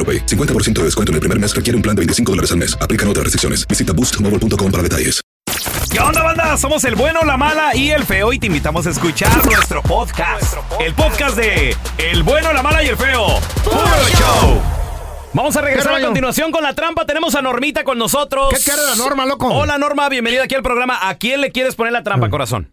AroPay. 50% de descuento en el primer mes requiere un plan de 25 dólares al mes. Aplican otras restricciones. Visita boostmobile.com para detalles. ¿Qué onda, banda? Somos el bueno, la mala y el feo y te invitamos a escuchar nuestro podcast. El podcast de El bueno, la mala y el feo. ¡Puro show! Vamos a regresar a continuación con la trampa. Tenemos a Normita con nosotros. ¿Qué quiere la Norma, loco? Hola, Norma. Bienvenida aquí al programa. ¿A quién le quieres poner la trampa, corazón?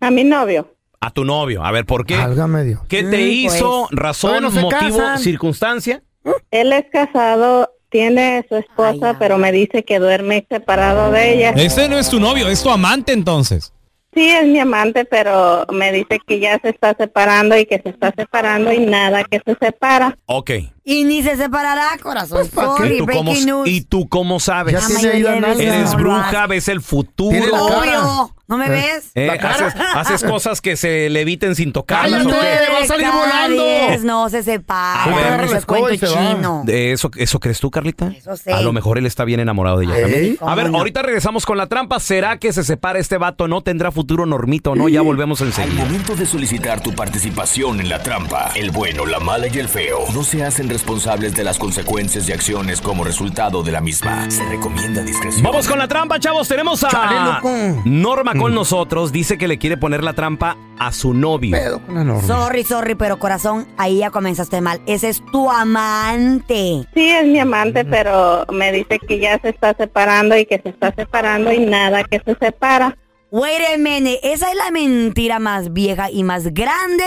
A mi novio. A tu novio. A ver, ¿por qué? Válgame Dios. ¿Qué te Mm, hizo? pues. ¿Razón, no motivo, casan. circunstancia? Él es casado, tiene su esposa, pero me dice que duerme separado de ella. Ese no es tu novio, es tu amante entonces. Sí, es mi amante, pero me dice que ya se está separando y que se está separando y nada que se separa. Ok. Y ni se separará, corazón. ¿pa' qué? Sorry, ¿Y tú, cómo, news. ¿Y tú cómo sabes? Ya. Eres bruja, ves el futuro. Tiene la cara. Obvio. ¿No me ves? Eh, La cara. haces, haces cosas que se le eviten sin tocarlas. ¿o Cállate. va a salir volando. No se separa. A ver, no agarra la se cuento chino. ¿De eso, ¿Eso crees tú, Carlita? Eso sé. A lo mejor él está bien enamorado de ella. ¿Eh? también. ¿Cómo A ver, no? ahorita regresamos con la trampa. ¿Será que se separa este vato? ¿No tendrá futuro normito o no? Ya volvemos Al enseguida. momento de solicitar tu participación en la trampa, el bueno, la mala y el feo no se hacen responsables de las consecuencias y acciones como resultado de la misma. Se recomienda discreción. Vamos con la trampa, chavos. Tenemos a. Norma con nosotros. Dice que le quiere poner la trampa a su novio. Pedo con la Norma. Sorry, sorry, pero corazón, ahí ya comenzaste mal. Ese es tu amante. Sí, es mi amante, pero me dice que ya se está separando y que se está separando y nada que se separa. Wait a minute, esa es la mentira más vieja y más grande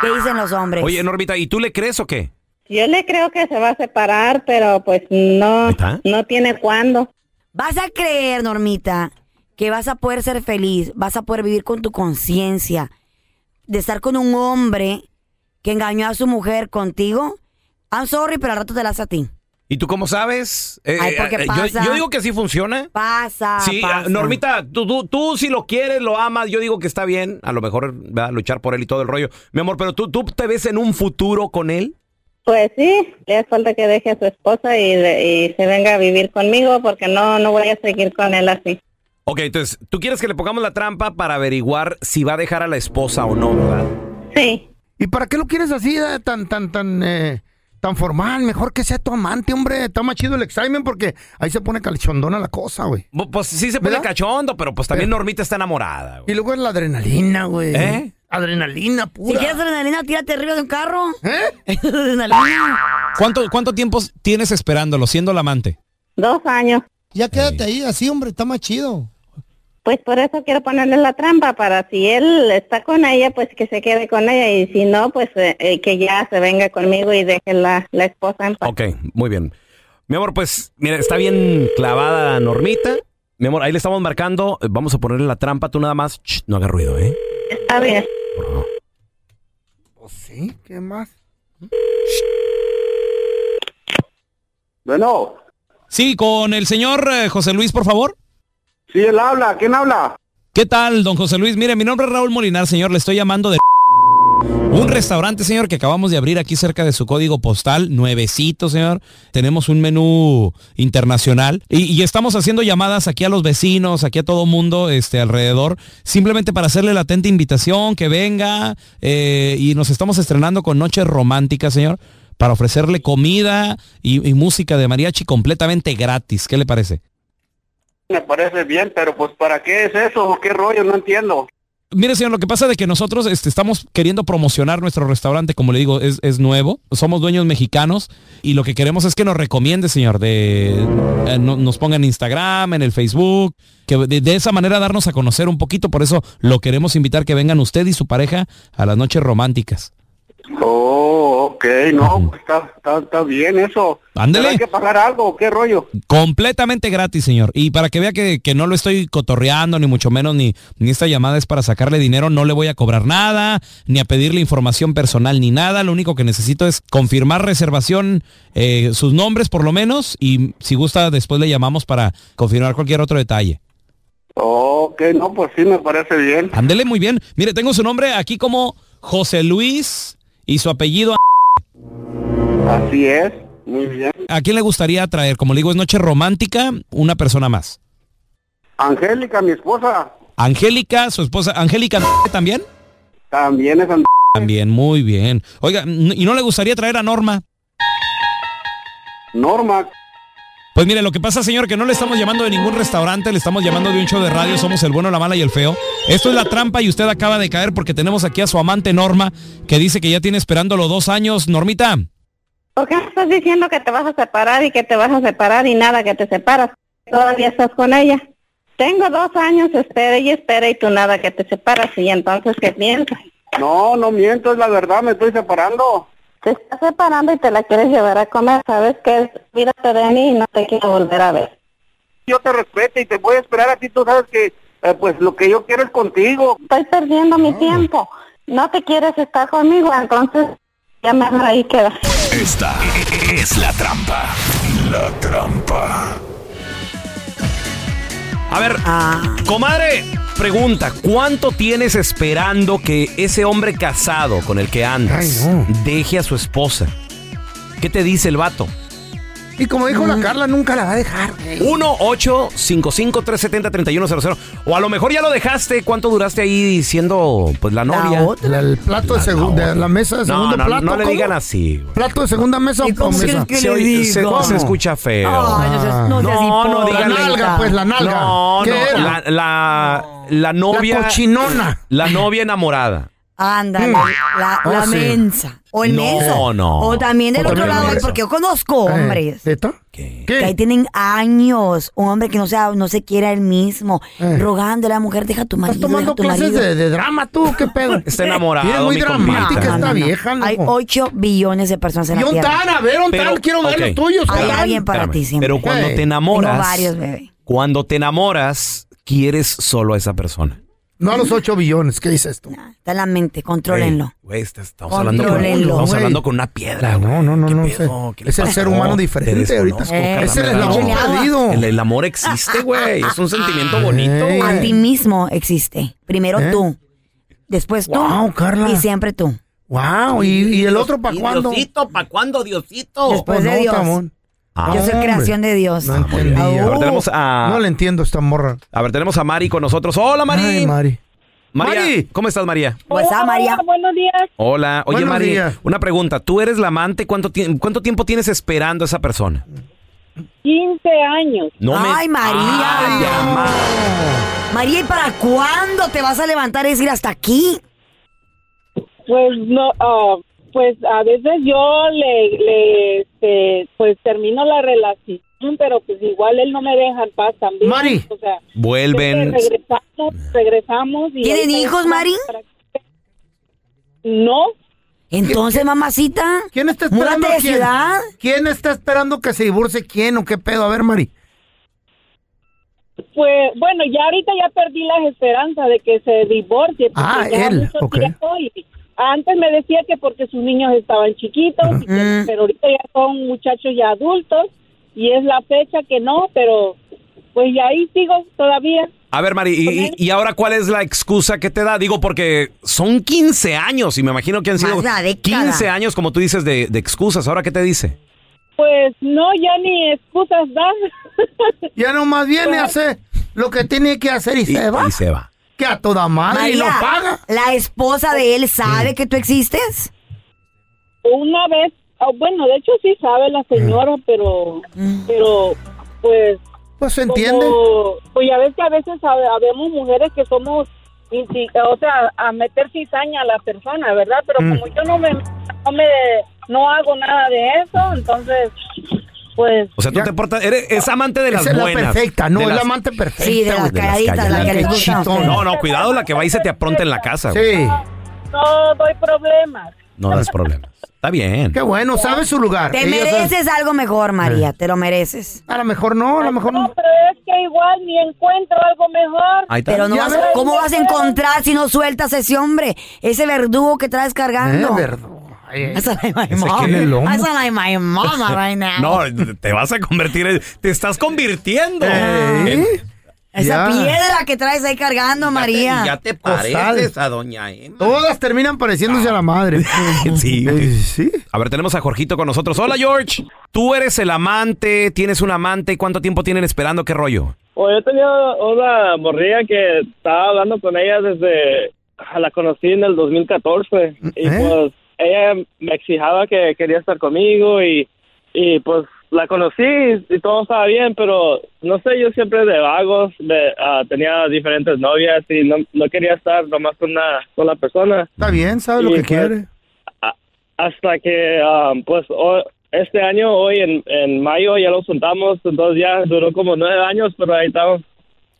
que dicen los hombres. Oye, Normita, ¿y tú le crees o qué? Yo le creo que se va a separar, pero pues no, está. no tiene cuándo. Vas a creer, Normita, que vas a poder ser feliz, vas a poder vivir con tu conciencia de estar con un hombre que engañó a su mujer contigo. I'm sorry, pero al rato te la hace a ti. ¿Y tú cómo sabes? Eh, Ay, eh, porque yo- digo que sí funciona. Pasa, Sí, pasa. ah, Normita, tú, tú, tú si lo quieres, lo amas, yo digo que está bien, a lo mejor va a luchar por él y todo el rollo. Mi amor, pero tú, tú te ves en un futuro con él. Pues sí, le hace falta que deje a su esposa y, de- y se venga a vivir conmigo porque no, no voy a seguir con él así. Ok, entonces, tú quieres que le pongamos la trampa para averiguar si va a dejar a la esposa o no, ¿verdad? Sí. ¿Y para qué lo quieres así, eh, tan, tan, tan, eh, tan formal? Mejor que sea tu amante, hombre. Está más chido el excitement porque ahí se pone calchondona la cosa, güey. Bu- Pues sí se pone ¿Verdad? cachondo, pero pues también Pero- Normita está enamorada. güey. Y luego es la adrenalina, güey. ¿Eh? Adrenalina Si pura. quieres adrenalina, tírate arriba de un carro. ¿Eh? adrenalina. ¿Cuánto, ¿Cuánto tiempo tienes esperándolo, siendo el amante? Dos años. Ya quédate ahí, así, hombre, está más chido. Pues por eso quiero ponerle la trampa, para si él está con ella, pues que se quede con ella y si no, pues eh, eh, que ya se venga conmigo y deje la, la esposa en paz. Ok, muy bien. Mi amor, pues, mira, está bien clavada Normita. Mi amor, ahí le estamos marcando. Vamos a ponerle la trampa, tú nada más. Ch, no haga ruido, ¿eh? Está bien. Pues sí, ¿qué más? Bueno, Sí, con el señor eh, José Luis, por favor. Sí, él habla. ¿Quién habla? ¿Qué tal, don José Luis? Mire, mi nombre es Raúl Molinar, señor. Le estoy llamando de Un restaurante, señor, que acabamos de abrir aquí cerca de su código postal, nuevecito, señor. Tenemos un menú internacional y, estamos haciendo llamadas aquí a los vecinos, aquí a todo mundo este, alrededor, simplemente para hacerle la atenta invitación, que venga eh, y nos estamos estrenando con Noches Románticas, señor, para ofrecerle comida y, y música de mariachi completamente gratis. ¿Qué le parece? Me parece bien, pero pues ¿para qué es eso? ¿Qué rollo? No entiendo. Mire, señor, lo que pasa es que nosotros este, estamos queriendo promocionar nuestro restaurante, como le digo, es, es nuevo. Somos dueños mexicanos y lo que queremos es que nos recomiende, señor, de eh, no- nos ponga en Instagram, en el Facebook, que de, de esa manera darnos a conocer un poquito. Por eso lo queremos invitar que vengan usted y su pareja a las noches románticas. Oh, ok, no, pues, está, está, está bien eso. Ándele. ¿Pero ¿Hay que pagar algo qué rollo? Completamente gratis, señor. Y para que vea que, que no lo estoy cotorreando, ni mucho menos, ni, ni esta llamada es para sacarle dinero, no le voy a cobrar nada, ni a pedirle información personal, ni nada. Lo único que necesito es confirmar reservación, eh, sus nombres por lo menos, y si gusta después le llamamos para confirmar cualquier otro detalle. Ok, no, pues sí, me parece bien. Ándele muy bien. Mire, tengo su nombre aquí como José Luis y su apellido. Así es, muy bien. ¿A quién le gustaría traer? Como le digo, es noche romántica, una persona más. Angélica, mi esposa, Angélica, su esposa, Angélica también. también es and- También, muy bien. Oiga, ¿y no le gustaría traer a Norma? Norma. Pues mire, lo que pasa, señor, que no le estamos llamando de ningún restaurante, le estamos llamando de un show de radio, somos el bueno, la mala y el feo. Esto es la trampa y usted acaba de caer porque tenemos aquí a su amante Norma, que dice que ya tiene esperándolo dos años. Normita, ¿Por qué me estás diciendo que te vas a separar y que te vas a separar y nada, que te separas? Todavía estás con ella. Tengo dos años, espera y espera y tú nada, que te separas. Y entonces, ¿qué piensas? No, no miento, es la verdad, me estoy separando. Te estás separando y te la quieres llevar a comer. ¿Sabes qué? Mírate de mí y no te quiero volver a ver. Yo te respeto y te voy a esperar a ti, tú sabes que eh, pues lo que yo quiero es contigo. Estoy perdiendo mi tiempo. No te quieres estar conmigo, entonces ya mejor ahí queda. Esta es la trampa. La trampa. A ver, Ah, comadre, pregunta, ¿cuánto tienes esperando que ese hombre casado con el que andas Ay, no. deje a su esposa? ¿Qué te dice el vato? Y como dijo la Carla, nunca la va a dejar. 1-855-370-3100. O a lo mejor ya lo dejaste. ¿Cuánto duraste ahí siendo pues la novia? otra. La- el plato de, La- segu- la mesa de No, segundo no, plato. no le ¿cómo? digan así. güey. ¿Plato de segunda mesa ¿Y o cómo mesa? quieres que Se, le oye- se- digo? se escucha feo. Ay, no seas, no seas No, no, hipócrita. dígale. La nalga, pues, la nalga. No, ¿Qué no, era? la, la, la novia. La cochinona. La novia enamorada. Ándale, Mm. la, Oh, la sí. mensa. O el No, menso. no. O también del O otro también el lado, menso. porque yo conozco hombres. Eh, ¿Esto? ¿Qué? Que ahí tienen años, un hombre que no se, no se quiera él mismo, Eh. rogándole a la mujer, deja a tu ¿Estás marido, deja tomando a tu clases marido. de, de drama tú? ¿Qué pedo? Está enamorado. Mira, muy mi dramática compita. esta vieja, loco. Hay 8 billones de personas en ¿Y la un tierra. tan? A ver, un Pero, quiero ver ok. los tuyos. Hay alguien para ti siempre. Pero cuando te enamoras. Tengo varios, bebé. Cuando te enamoras, quieres solo a esa persona. No a los 8 billones, ¿qué dices tú? Está en la mente, contrólenlo. Güey, estamos, hablando con, Contrólenlo, estamos hablando con una piedra. No, no, no, ¿Qué no. sé. ¿Qué le Es el ser humano Te diferente ahorita. Eh, Es el eslabón mucho- perdido. El, el amor existe, güey. Es un sentimiento bonito. Ey. A ti mismo existe. Primero ¿Eh? tú, después tú Wow, Carla. y siempre tú. Wow, ¿y, y el otro para cuándo? ¿para cuándo, Diosito? Después Oh, de no, Dios. Tamón. Ah, Yo soy hombre. creación de Dios. No entendía. Au. Ahora tenemos a, No le entiendo esta morra. a ver, tenemos a Mari con nosotros. Hola, Mari. Ay, Mari. María, Mari. ¿cómo estás, María? Pues ah, María. buenos días. Hola. Oye, Buenos Mari, días. una pregunta. ¿Tú eres la amante? ¿Cuánto, tie- ¿Cuánto tiempo tienes esperando a esa persona? 15 años. No me- Ay, María. Ay. María, ¿y para cuándo te vas a levantar y decir hasta aquí? Pues no, ah, pues a veces yo le, le, este, pues termino la relación, pero pues igual él no me deja en paz también. Mari. O sea, Vuelven. regresamos, regresamos y... ¿Tienen hijos, Mari? No, Entonces, mamacita, ¿Quién está esperando de quién? ciudad. ¿Quién está esperando que se divorcie quién o qué pedo? A ver, Mari. pues bueno, ya ahorita ya perdí las esperanzas de que se divorcie. porque Ah, ya él, mucho ok. tiempo y antes me decía que porque sus niños estaban chiquitos, y que- pero ahorita ya son muchachos ya adultos y es la fecha que no, pero pues y ahí sigo todavía. A ver, Mari, y, y- y ahora cuál es la excusa que te da? Digo, porque son 15 años y me imagino que han sido Más de una década. 15 años, como tú dices, de, de excusas. ¿Ahora qué te dice? Pues no, ya ni excusas dan. Ya nomás viene a hacer lo que tiene que hacer y, se va. Y se va. Que a toda madre y lo paga. ¿la esposa de él sabe que tú existes? Una vez, ah, bueno, de hecho sí sabe la señora, pero, pero, pues... Pues se como- entiende. pues ya ves que a veces hab- habemos mujeres que somos, o sea, a meter cizaña a la persona, ¿verdad? Pero Mm. como yo no me, no me, no hago nada de eso, entonces, pues... O sea, tú te portas, eres es amante de las Esa es la buenas. perfecta, no, de es la amante perfecta. Sí, de las calladitas, la que les gusta. No, no, cuidado la que va y se te apronta en la casa. Sí. No doy problemas. No das problemas. Está bien. Qué bueno, sabe su lugar. Te Ella sabe- mereces algo mejor, María, te lo mereces. A lo mejor no, a lo mejor No, no. pero es que igual ni encuentro algo mejor. Ahí está. Pero no vas- ves. ¿cómo vas a encontrar si no sueltas a ese hombre? Ese verdugo que traes Eh, cargando. verdugo. That's like my mom. That's like my mama right now. No, te vas a convertir, en- te estás convirtiendo. ¿Eh? En- Esa Ya. piedra que traes ahí cargando, María. Ya te pareces a doña Emma. Todas terminan pareciéndose a la madre. Sí, sí. A ver, tenemos a Jorgito con nosotros. Hola, George. Tú eres el amante, tienes un amante. ¿Cuánto tiempo tienen esperando? ¿Qué rollo? O yo tenía una morrilla que estaba hablando con ella desde, ah, la conocí en el 2014 y ¿Eh? pues ella me exijaba que quería estar conmigo y, y pues la conocí y todo estaba bien, pero no sé, yo siempre de vagos, de, ah, tenía diferentes novias y no, no quería estar nomás con una sola persona Está bien, sabe lo que pues, quiere. hasta que ah, pues este año, hoy en, en mayo ya los juntamos, entonces ya duró como nueve años, pero ahí estamos.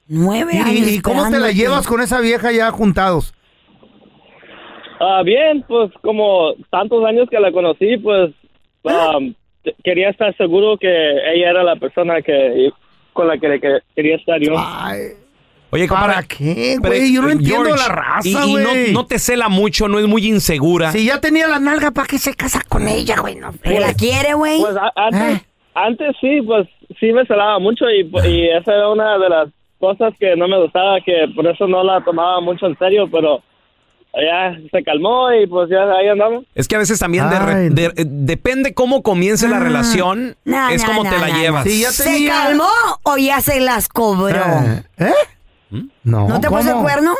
Nueve ¿Y- años. ¿Y, cómo te la llevas con esa vieja ya juntados? Ah, bien, pues como tantos años que la conocí, pues um, te- quería estar seguro que ella era la persona que con la que, le que- quería estar yo. Ay, Oye, ¿Para qué, güey? Yo no entiendo George, la raza, y- y no- güey. no, te cela mucho, no es muy insegura. Si ya tenía la nalga, ¿para qué se casa con ella, güey? No, ¿Que la quiere, güey? Pues a- antes, Ah. antes sí, pues sí me celaba mucho y, y esa era una de las cosas que no me gustaba, que por eso no la tomaba mucho en serio, pero ya se calmó y pues ya ahí andamos. Es que a veces también de re- Ay. de- eh, depende cómo comience la relación, No, es no, como no, te la no, llevas. no. Ya ¿Se calmó o ya se las cobró? Eh, ¿Eh? No, ¿No te puso el ¿cómo? cuerno?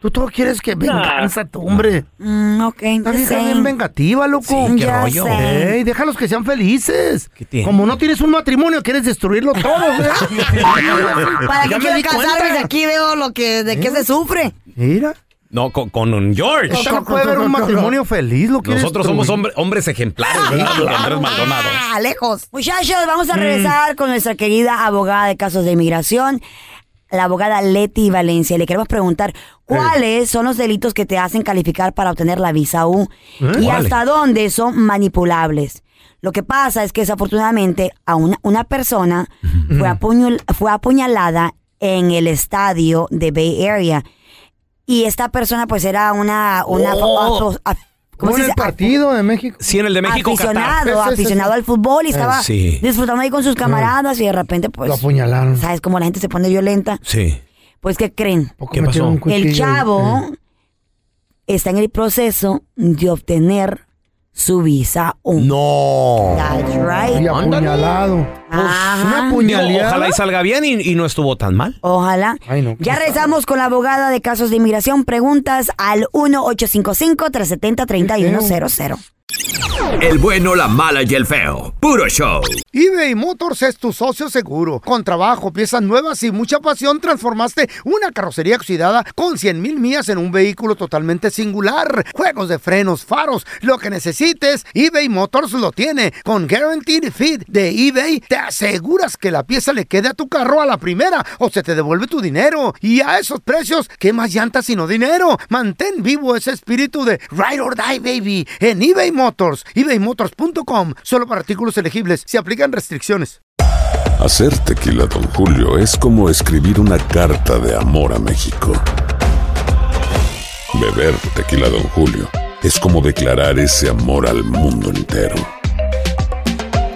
Tú todo quieres que venganza, tú, hombre. Mm, ok, Esta just vieja es saying. bien vengativa, loco. Sí, qué Ya rollo. sé. Ey, déjalos que sean felices. ¿Qué tiene? Como no tienes un matrimonio, quieres destruirlo todo, güey. ¿Para Ya qué me quiero di casarme cuenta. si aquí veo lo que, de qué se sufre? Mira, No, con, con un George. no puede ver un matrimonio feliz, lo Nosotros somos hombre- hombres ejemplares, ¿verdad? Don Andrés Maldonado. Ah, lejos. Muchachos, vamos a Mm. regresar con nuestra querida abogada de casos de inmigración, la abogada Leti Valencia. Le queremos preguntar cuáles son los delitos que te hacen calificar para obtener la visa U y Órale. hasta dónde son manipulables. Lo que pasa es que desafortunadamente a una, una persona fue, apuñal- fue apuñalada en el estadio de Bay Area. Y esta persona pues era una... una Oh. a- a- ¿Cómo Como se en el partido de México. Sí, en el de México, aficionado, aficionado al fútbol y estaba sí. disfrutando ahí con sus camaradas y de repente pues Lo apuñalaron. sabes cómo la gente se pone violenta Sí. pues qué creen ¿Qué pasó? un el chavo Eh. está en el proceso de obtener su visa U. No. That's Y right apuñalado. Ajá. Una puñaleada. ojalá y salga bien y, y no estuvo tan mal. Ojalá. Ay, no, ya rezamos con la abogada de casos de inmigración. Preguntas al 1-855-370-3100. El bueno, la mala y el feo. Puro show. eBay Motors es tu socio seguro. Con trabajo, piezas nuevas y mucha pasión, transformaste una carrocería oxidada con 100 mil millas en un vehículo totalmente singular. Juegos de frenos, faros, lo que necesites, eBay Motors lo tiene. Con Guaranteed Fit de eBay, te aseguras que la pieza le quede a tu carro a la primera o se te devuelve tu dinero. Y a esos precios, ¿qué más llantas sino dinero? Mantén vivo ese espíritu de Ride or Die, baby, en eBay Motors. ebaymotors.com. Solo para artículos elegibles. Se aplican restricciones. Hacer tequila, Don Julio, es como escribir una carta de amor a México. Beber tequila, Don Julio, es como declarar ese amor al mundo entero.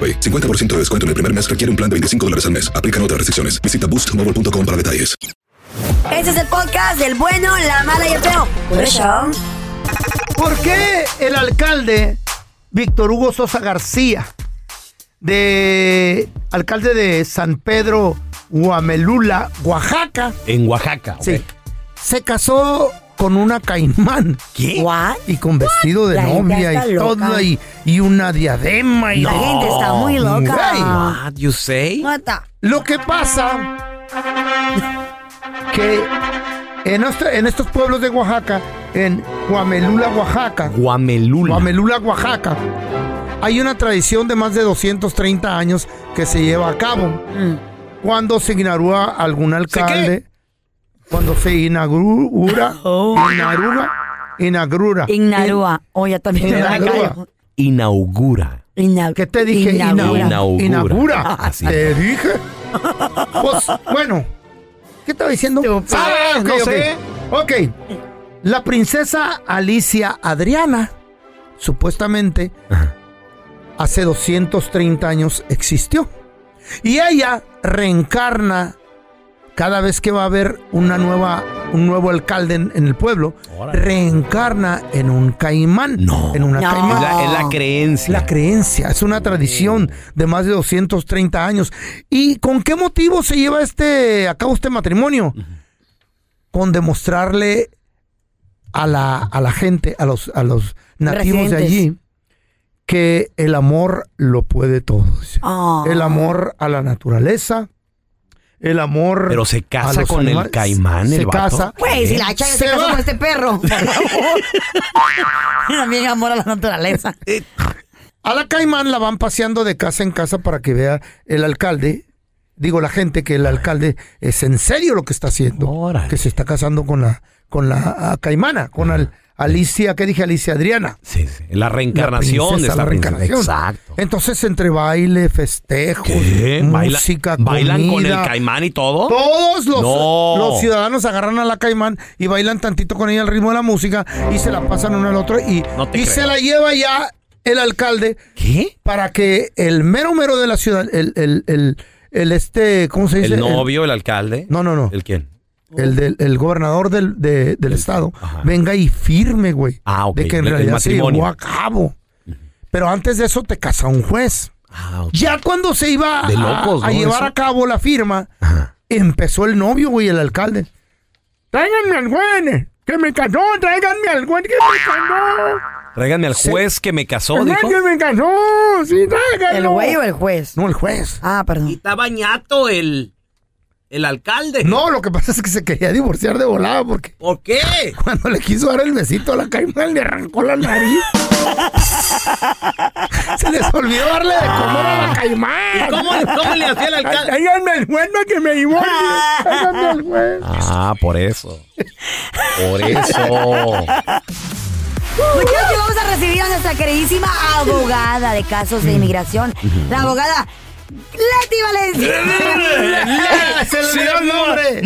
AroPay. 50% de descuento en el primer mes requiere un plan de 25 dólares al mes. Aplican otras restricciones. Visita boostmobile.com para detalles. Este es el podcast del bueno, la mala y el feo. Por eso. ¿Por qué el alcalde Víctor Hugo Sosa García, de alcalde de San Pedro Guamelula, Oaxaca, En Oaxaca. ok. sí, se casó con una caimán? ¿Qué? What? Y con vestido de La novia y loca. todo, y, y una diadema y La gente está muy loca. What you say? Nota. Lo que pasa que en, este- en estos pueblos de Oaxaca, en Guamelula, Oaxaca, Guamelula. Guamelula, Oaxaca, hay una tradición de más de 230 años que se lleva a cabo. Mm. Cuando se inaugura algún alcalde, cuando se inaugura, Oh. inaugura, inaugura. Ignarúa. Oye, también me la Inaugura. callo. Inaugura. Ina- ¿Qué te dije? Inaugura. Inaugura. Inaugura. Así. Te dije. Pues, bueno. ¿Qué estaba diciendo? Ah, ok, No ok. sé. Ok. La princesa Alicia Adriana, supuestamente, hace 230 años existió. Y ella reencarna cada vez que va a haber una nueva, un nuevo alcalde en, en el pueblo, reencarna en un caimán. No. En una No. caimán. Es la, es la creencia. La creencia, es una tradición de más de 230 años. ¿Y con qué motivo se lleva este a cabo este matrimonio? Con demostrarle a la, a la gente, a los, a los nativos de allí, que el amor lo puede todo. Ah. El amor a la naturaleza, el amor. Pero se a casa los con el caimán, Se el vato. casa. Güey, si la chaya se Se casó va. con este perro. También amor a la naturaleza. A la caimán la van paseando de casa en casa para que vea el alcalde. Digo, la gente que el alcalde es en serio lo que está haciendo. Órale. Que se está casando con la, con la caimana, con al- Alicia, ¿qué dije? Alicia Adriana. Sí, sí. La La reencarnación princesa, de la reencarnación. Exacto. Entonces, entre baile, festejos, música, ¿Bailan con el caimán y todo? Todos los, No. los ciudadanos agarran a la caimán y bailan tantito con ella al ritmo de la música y se la pasan uno al otro y, No y se la lleva ya el alcalde ¿Qué? para que el mero mero de la ciudad, el, el, el, el este, ¿cómo se dice? ¿El novio, el alcalde? no, no, no. ¿El quién? El, del, el gobernador del, de- del estado Ajá. venga y firme, güey. Ah, ok. De que en El- el realidad se matrimonio. llevó a cabo. Pero antes de eso te casa un juez. Ah, ok. Ya cuando se iba De a- locos, a, ¿no? llevar Eso. a cabo la firma, Ajá. empezó el novio, güey, el alcalde. Tráiganme al juez, que me casó, tráiganme al juez que me casó. Tráiganme al juez que me casó, El dijo. que me casó, sí, tráiganlo. ¿El güey o el juez? No, el juez. Ah, perdón. está bañato el, el alcalde. No, lo que pasa es que se quería divorciar de volada porque ¿Por qué? cuando le quiso dar el besito a la caimán le arrancó la nariz. se les olvidó darle de comer a la caimán. ¿Cómo, cómo le hacía el alcalde? Al juez para que me divorcie. Tráiganme al juez. Ah, por eso. Por eso. Muchachos, vamos a recibir a nuestra queridísima abogada de casos de inmigración, la abogada Leti Valencia. Se le olvidó el nombre.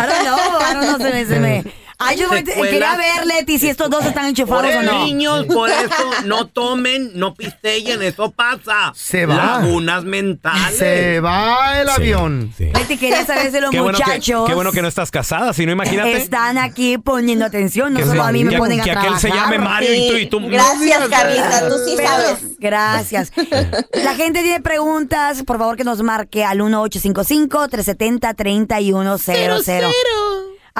Ahora no, ahora no se me... Se me... Ay, yo quería ver, Leti, si estos dos están enchufados o no. Niños, por eso no tomen, no pisteen, eso pasa. Se va. Lagunas mentales. Se va el avión. Leti, quería saber si los Qué bueno, que, muchachos qué bueno que no estás casada, si no imagínate. están aquí poniendo atención. No Que solo se- a mí me que- ponen a que aquel se llame Mario y tú- y tú- Gracias, Carlita, tú sí Pero- sabes. Gracias. La gente tiene preguntas, por favor que nos marque al 1855-370-3100.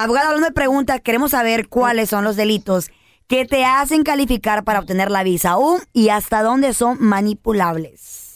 Abogado, hablando de preguntas, queremos saber cuáles son los delitos que te hacen calificar para obtener la visa U y hasta dónde son manipulables.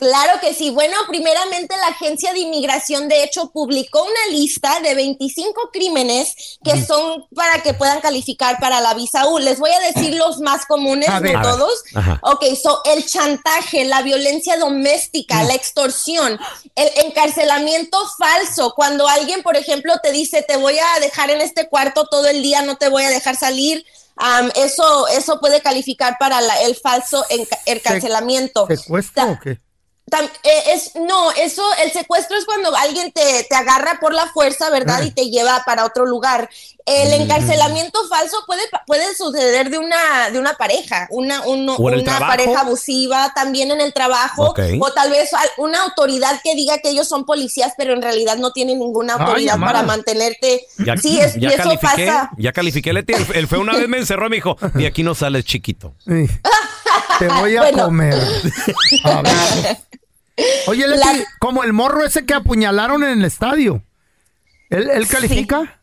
Claro que sí. Bueno, primeramente la Agencia de Inmigración de hecho publicó una lista de 25 crímenes que son para que puedan calificar para la visa U. Les voy a decir los más comunes, no ver. todos. Ok, so el chantaje, la violencia doméstica, la extorsión, el encarcelamiento falso, cuando alguien, por ejemplo, te dice, te voy a dejar en este cuarto todo el día, no te voy a dejar salir, am, eso, eso puede calificar para la- el falso enca- encarcelamiento. ¿Secuestro o qué? Tam- eh, es, no, eso, el secuestro es cuando alguien te, te agarra por la fuerza, ¿verdad? Ah. Y te lleva para otro lugar. El Mm. encarcelamiento falso puede, puede suceder de una, de una pareja, una, uno- ¿O en el una pareja abusiva, también en el trabajo, o tal vez una autoridad que diga que ellos son policías, pero en realidad no tienen ninguna autoridad para mantenerte. Ya, sí, es, y ya eso califiqué, pasa. ya califiqué, Leti. El, el feo una vez me encerró y me dijo, de aquí no sales chiquito. Sí. Te voy a Bueno. comer. A ver. Oye, Leti, como el morro ese que apuñalaron en el estadio. ¿Él, él califica?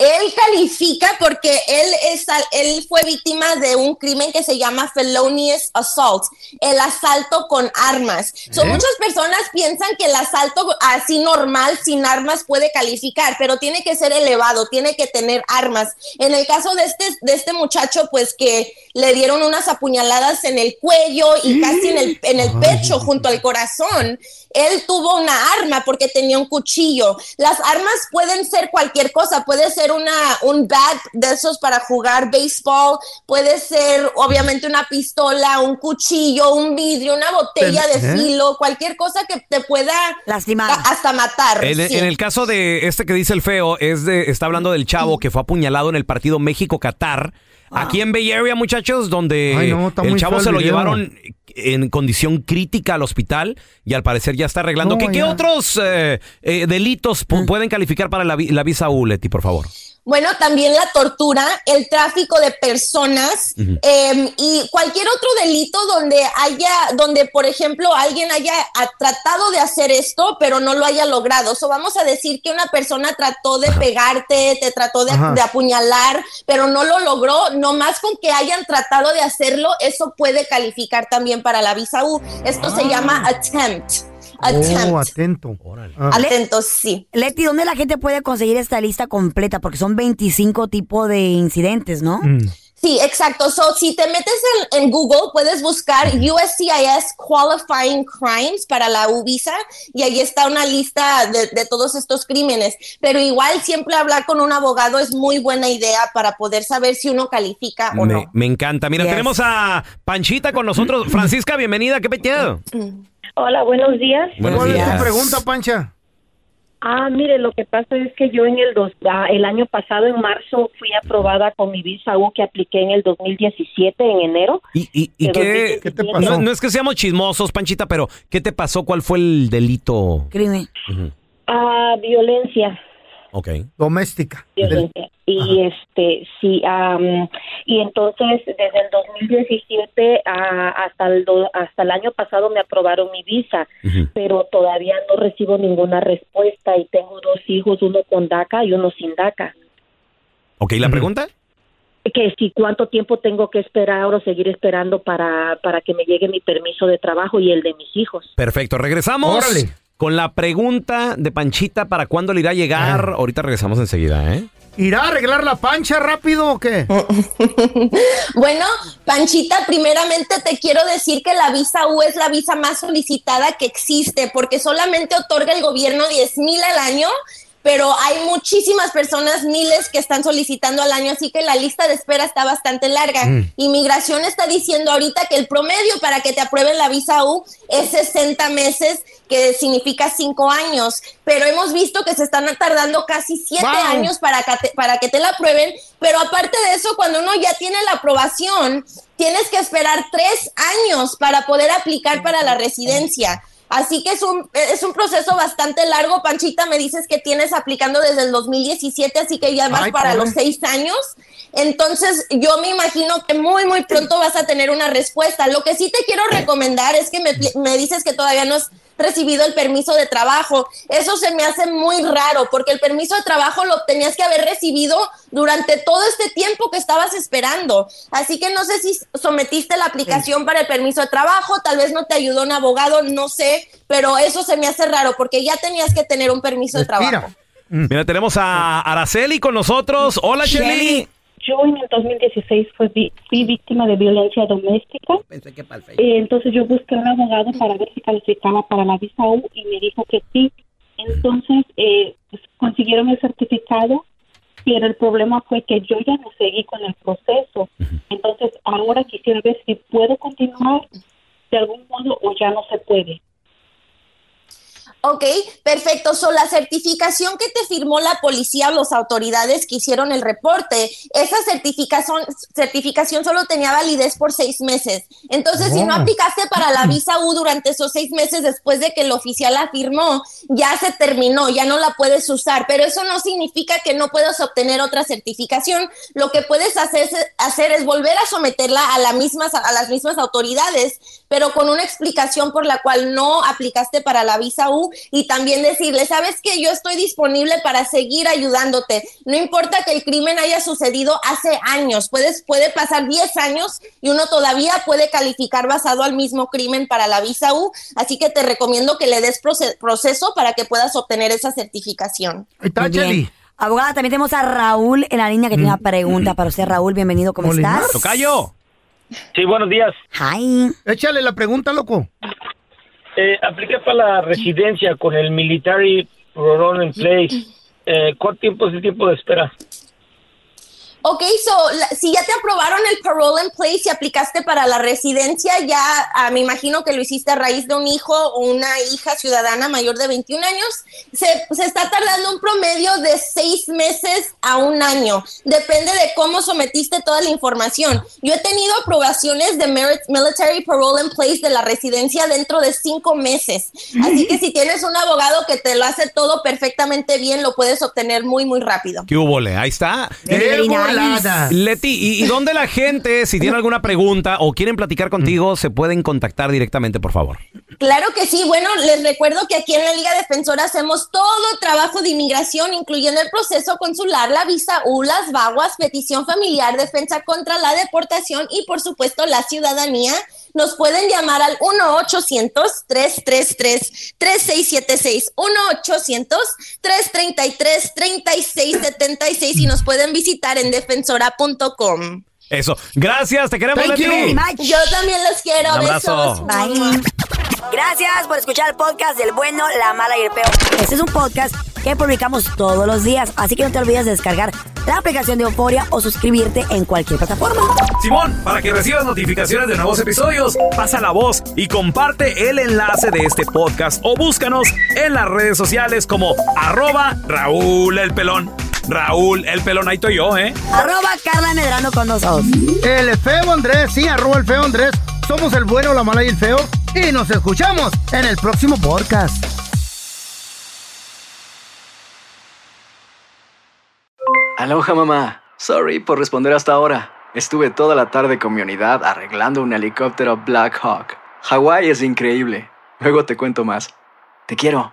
Él califica porque él, es, él fue víctima de un crimen que se llama felonious assault, el asalto con armas. So. Muchas personas piensan que el asalto así normal, sin armas, puede calificar, pero tiene que ser elevado, tiene que tener armas. En el caso de este, de este muchacho, pues que le dieron unas apuñaladas en el cuello y casi en el, en el pecho, junto al corazón. Él tuvo una arma porque tenía un cuchillo. Las armas pueden ser cualquier cosa, puede ser una, un bat de esos para jugar béisbol, puede ser obviamente una pistola, un cuchillo, un vidrio, una botella de ¿Eh? filo, cualquier cosa que te pueda lastimar, hasta matar. En, sí. en el caso de este que dice el feo, es de, está hablando del chavo que fue apuñalado en el partido México-Qatar. Aquí en Bay Area, muchachos, donde Ay, no, está el chavo se lo video. llevaron en condición crítica al hospital y al parecer ya está arreglando. No, ¿Qué, otros eh, eh, delitos pu- pueden calificar para la visa U, Leti, por favor? Bueno, también la tortura, el tráfico de personas eh, y cualquier otro delito donde haya, donde por ejemplo alguien haya ah, tratado de hacer esto, pero no lo haya logrado. O vamos a decir que una persona trató de pegarte, te trató de, apuñalar, pero no lo logró. No más con que hayan tratado de hacerlo, eso puede calificar también para la visa U. Esto se llama attempt. Attempt. Oh, atento. Ah. Atentos, sí. Leti, ¿dónde la gente puede conseguir esta lista completa? Porque son 25 tipos de incidentes, ¿no? Mm. Sí, exacto. So, si te metes en, en Google, puedes buscar USCIS Qualifying Crimes para la U-Visa y ahí está una lista de, de todos estos crímenes. Pero igual siempre hablar con un abogado es muy buena idea para poder saber si uno califica o Me, no. me encanta. Mira, Yes. tenemos a Panchita con nosotros. Francisca, bienvenida. ¿Qué peteado? Hola, buenos días. Buenos ¿Cuál es tu pregunta, Pancha? Ah, mire, lo que pasa es que yo en el dos, ah, el año pasado, en marzo, fui aprobada con mi visa U que apliqué en el 2017, en enero. ¿Y, y, y de qué, 2017. No, no es que seamos chismosos, Panchita, pero ¿qué te pasó? ¿Cuál fue el delito? Crimen. Ah, violencia. Ok. Doméstica. violencia. Y este, sí, am, y entonces desde el 2017 a- hasta, el do- hasta el año pasado me aprobaron mi visa, pero todavía no recibo ninguna respuesta y tengo dos hijos, uno con DACA y uno sin DACA. Ok, ¿la pregunta? Que si cuánto tiempo tengo que esperar o seguir esperando para, para que me llegue mi permiso de trabajo y el de mis hijos. Perfecto, regresamos Órale. Con la pregunta de Panchita para cuándo le irá a llegar. Ahorita regresamos enseguida, ¿eh? ¿Irá a arreglar la pancha rápido o qué? Bueno, Panchita, primeramente te quiero decir que la visa U es la visa más solicitada que existe porque solamente otorga el gobierno 10 mil al año, pero hay muchísimas personas, miles que están solicitando al año, así que la lista de espera está bastante larga. Mm. Inmigración está diciendo ahorita que el promedio para que te aprueben la visa U es 60 meses, que significa 5 años, pero hemos visto que se están tardando casi 7 Wow. años para que, te, para que te la aprueben, pero aparte de eso, cuando uno ya tiene la aprobación, tienes que esperar tres años para poder aplicar para la residencia. Así que es un, es un proceso bastante largo. Panchita, me dices que tienes aplicando desde el 2017, así que ya vas Ay, para pobre. los seis años. Entonces, yo me imagino que muy, muy pronto vas a tener una respuesta. Lo que sí te quiero recomendar es que me, me dices que todavía no has recibido el permiso de trabajo. Eso se me hace muy raro porque el permiso de trabajo lo tenías que haber recibido durante todo este tiempo que estabas esperando. Así que no sé si sometiste la aplicación para el permiso de trabajo, tal vez no te ayudó un abogado, no sé, pero eso se me hace raro porque ya tenías que tener un permiso de trabajo. Mira, tenemos a Araceli con nosotros. Hola, Shelly. Yo en el 2016 fui, vi- fui víctima de violencia doméstica. Pensé que para Eh, entonces yo busqué un abogado para ver si calificaba para la visa U y me dijo que sí. Entonces eh, pues, consiguieron el certificado, pero el problema fue que yo ya no seguí con el proceso. Entonces ahora quisiera ver si puedo continuar de algún modo o ya no se puede. Ok, perfecto. So, la certificación que te firmó la policía o las autoridades que hicieron el reporte, esa certificación, certificación solo tenía validez por seis meses. Entonces, si no Oh. aplicaste para la visa U durante esos seis meses después de que el oficial la firmó, ya se terminó, ya no la puedes usar. Pero eso no significa que no puedas obtener otra certificación. Lo que puedes hacer, hacer es volver a someterla a, la mismas, a las mismas autoridades, pero con una explicación por la cual no aplicaste para la visa U y también decirle, sabes que yo estoy disponible para seguir ayudándote. No importa que el crimen haya sucedido hace años, puedes, puede pasar 10 años y uno todavía puede calificar basado al mismo crimen para la visa U, así que te recomiendo que le des proce- proceso para que puedas obtener esa certificación. Bien. Abogada, también tenemos a Raúl en la línea que tiene una pregunta para usted. Raúl, bienvenido, ¿cómo estás? Tocayo. Sí, buenos días. Hi. Échale la pregunta, loco. Eh, apliqué para la residencia con el Military Parole in Place. Eh, ¿Cuánto tiempo es el tiempo de espera? Ok, so, la- si ya te aprobaron el parole in place y aplicaste para la residencia, ya ah, me imagino que lo hiciste a raíz de un hijo o una hija ciudadana mayor de 21 años, se, se está tardando un promedio de seis meses a un año. Depende de cómo sometiste toda la información. Yo he tenido aprobaciones de merit- military parole in place de la residencia dentro de cinco meses. Así que si tienes un abogado que te lo hace todo perfectamente bien, lo puedes obtener muy, muy rápido. ¿Qué hubo, le? Ahí está. Very Leti, ¿y, y dónde la gente, si tiene alguna pregunta o quieren platicar contigo, se pueden contactar directamente, por favor? Claro que sí. Bueno, les recuerdo que aquí en la Liga Defensora hacemos todo trabajo de inmigración, incluyendo el proceso consular, la visa U, las vaguas, petición familiar, defensa contra la deportación y, por supuesto, la ciudadanía. Nos pueden llamar al 1-800-333-3676. 1-800-333-3676 y nos pueden visitar en defensora.com. Eso. Gracias, te queremos, Thank Leti. Yo también los quiero. Un abrazo. Besos. Bye. Gracias por escuchar el podcast del bueno, la mala y el peor. Este es un podcast que publicamos todos los días, así que no te olvides de descargar la aplicación de Euforia o suscribirte en cualquier plataforma. Simón, para que recibas notificaciones de nuevos episodios, pasa la voz y comparte el enlace de este podcast o búscanos en las redes sociales como arroba Raúl el Pelón. Raúl el Pelón, ahí estoy yo, ¿eh? Arroba Carla Medrano con nosotros. El feo Andrés, sí, arroba el feo Andrés. Somos el bueno, la mala y el feo. Y nos escuchamos en el próximo podcast. Aloha mamá. Sorry por responder hasta ahora. Estuve toda la tarde con mi unidad arreglando un helicóptero Black Hawk. Hawái es increíble. Luego te cuento más. Te quiero.